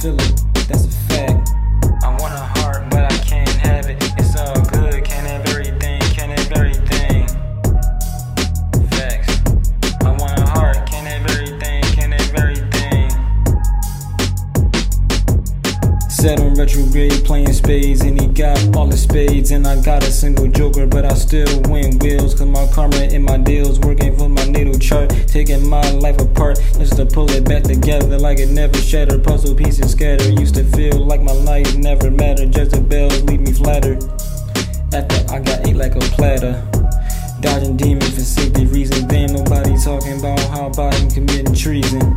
feeling, that's a fact. I want a heart, but I can't have it. It's all good, can't have everything, can't have everything. Facts. I want a heart, can't have everything, can't have everything. Set on retrograde, playing spades, and he got all the spades. And I got a single joker, but I still win wheels. Cause my karma in my deals, chart, taking my life apart just to pull it back together like it never shattered. Puzzle pieces scattered, used to feel like my life never mattered. Bells leave me flattered. After I got ate like a platter. Dodging demons for safety reasons. Damn, nobody talking about how about him committing treason.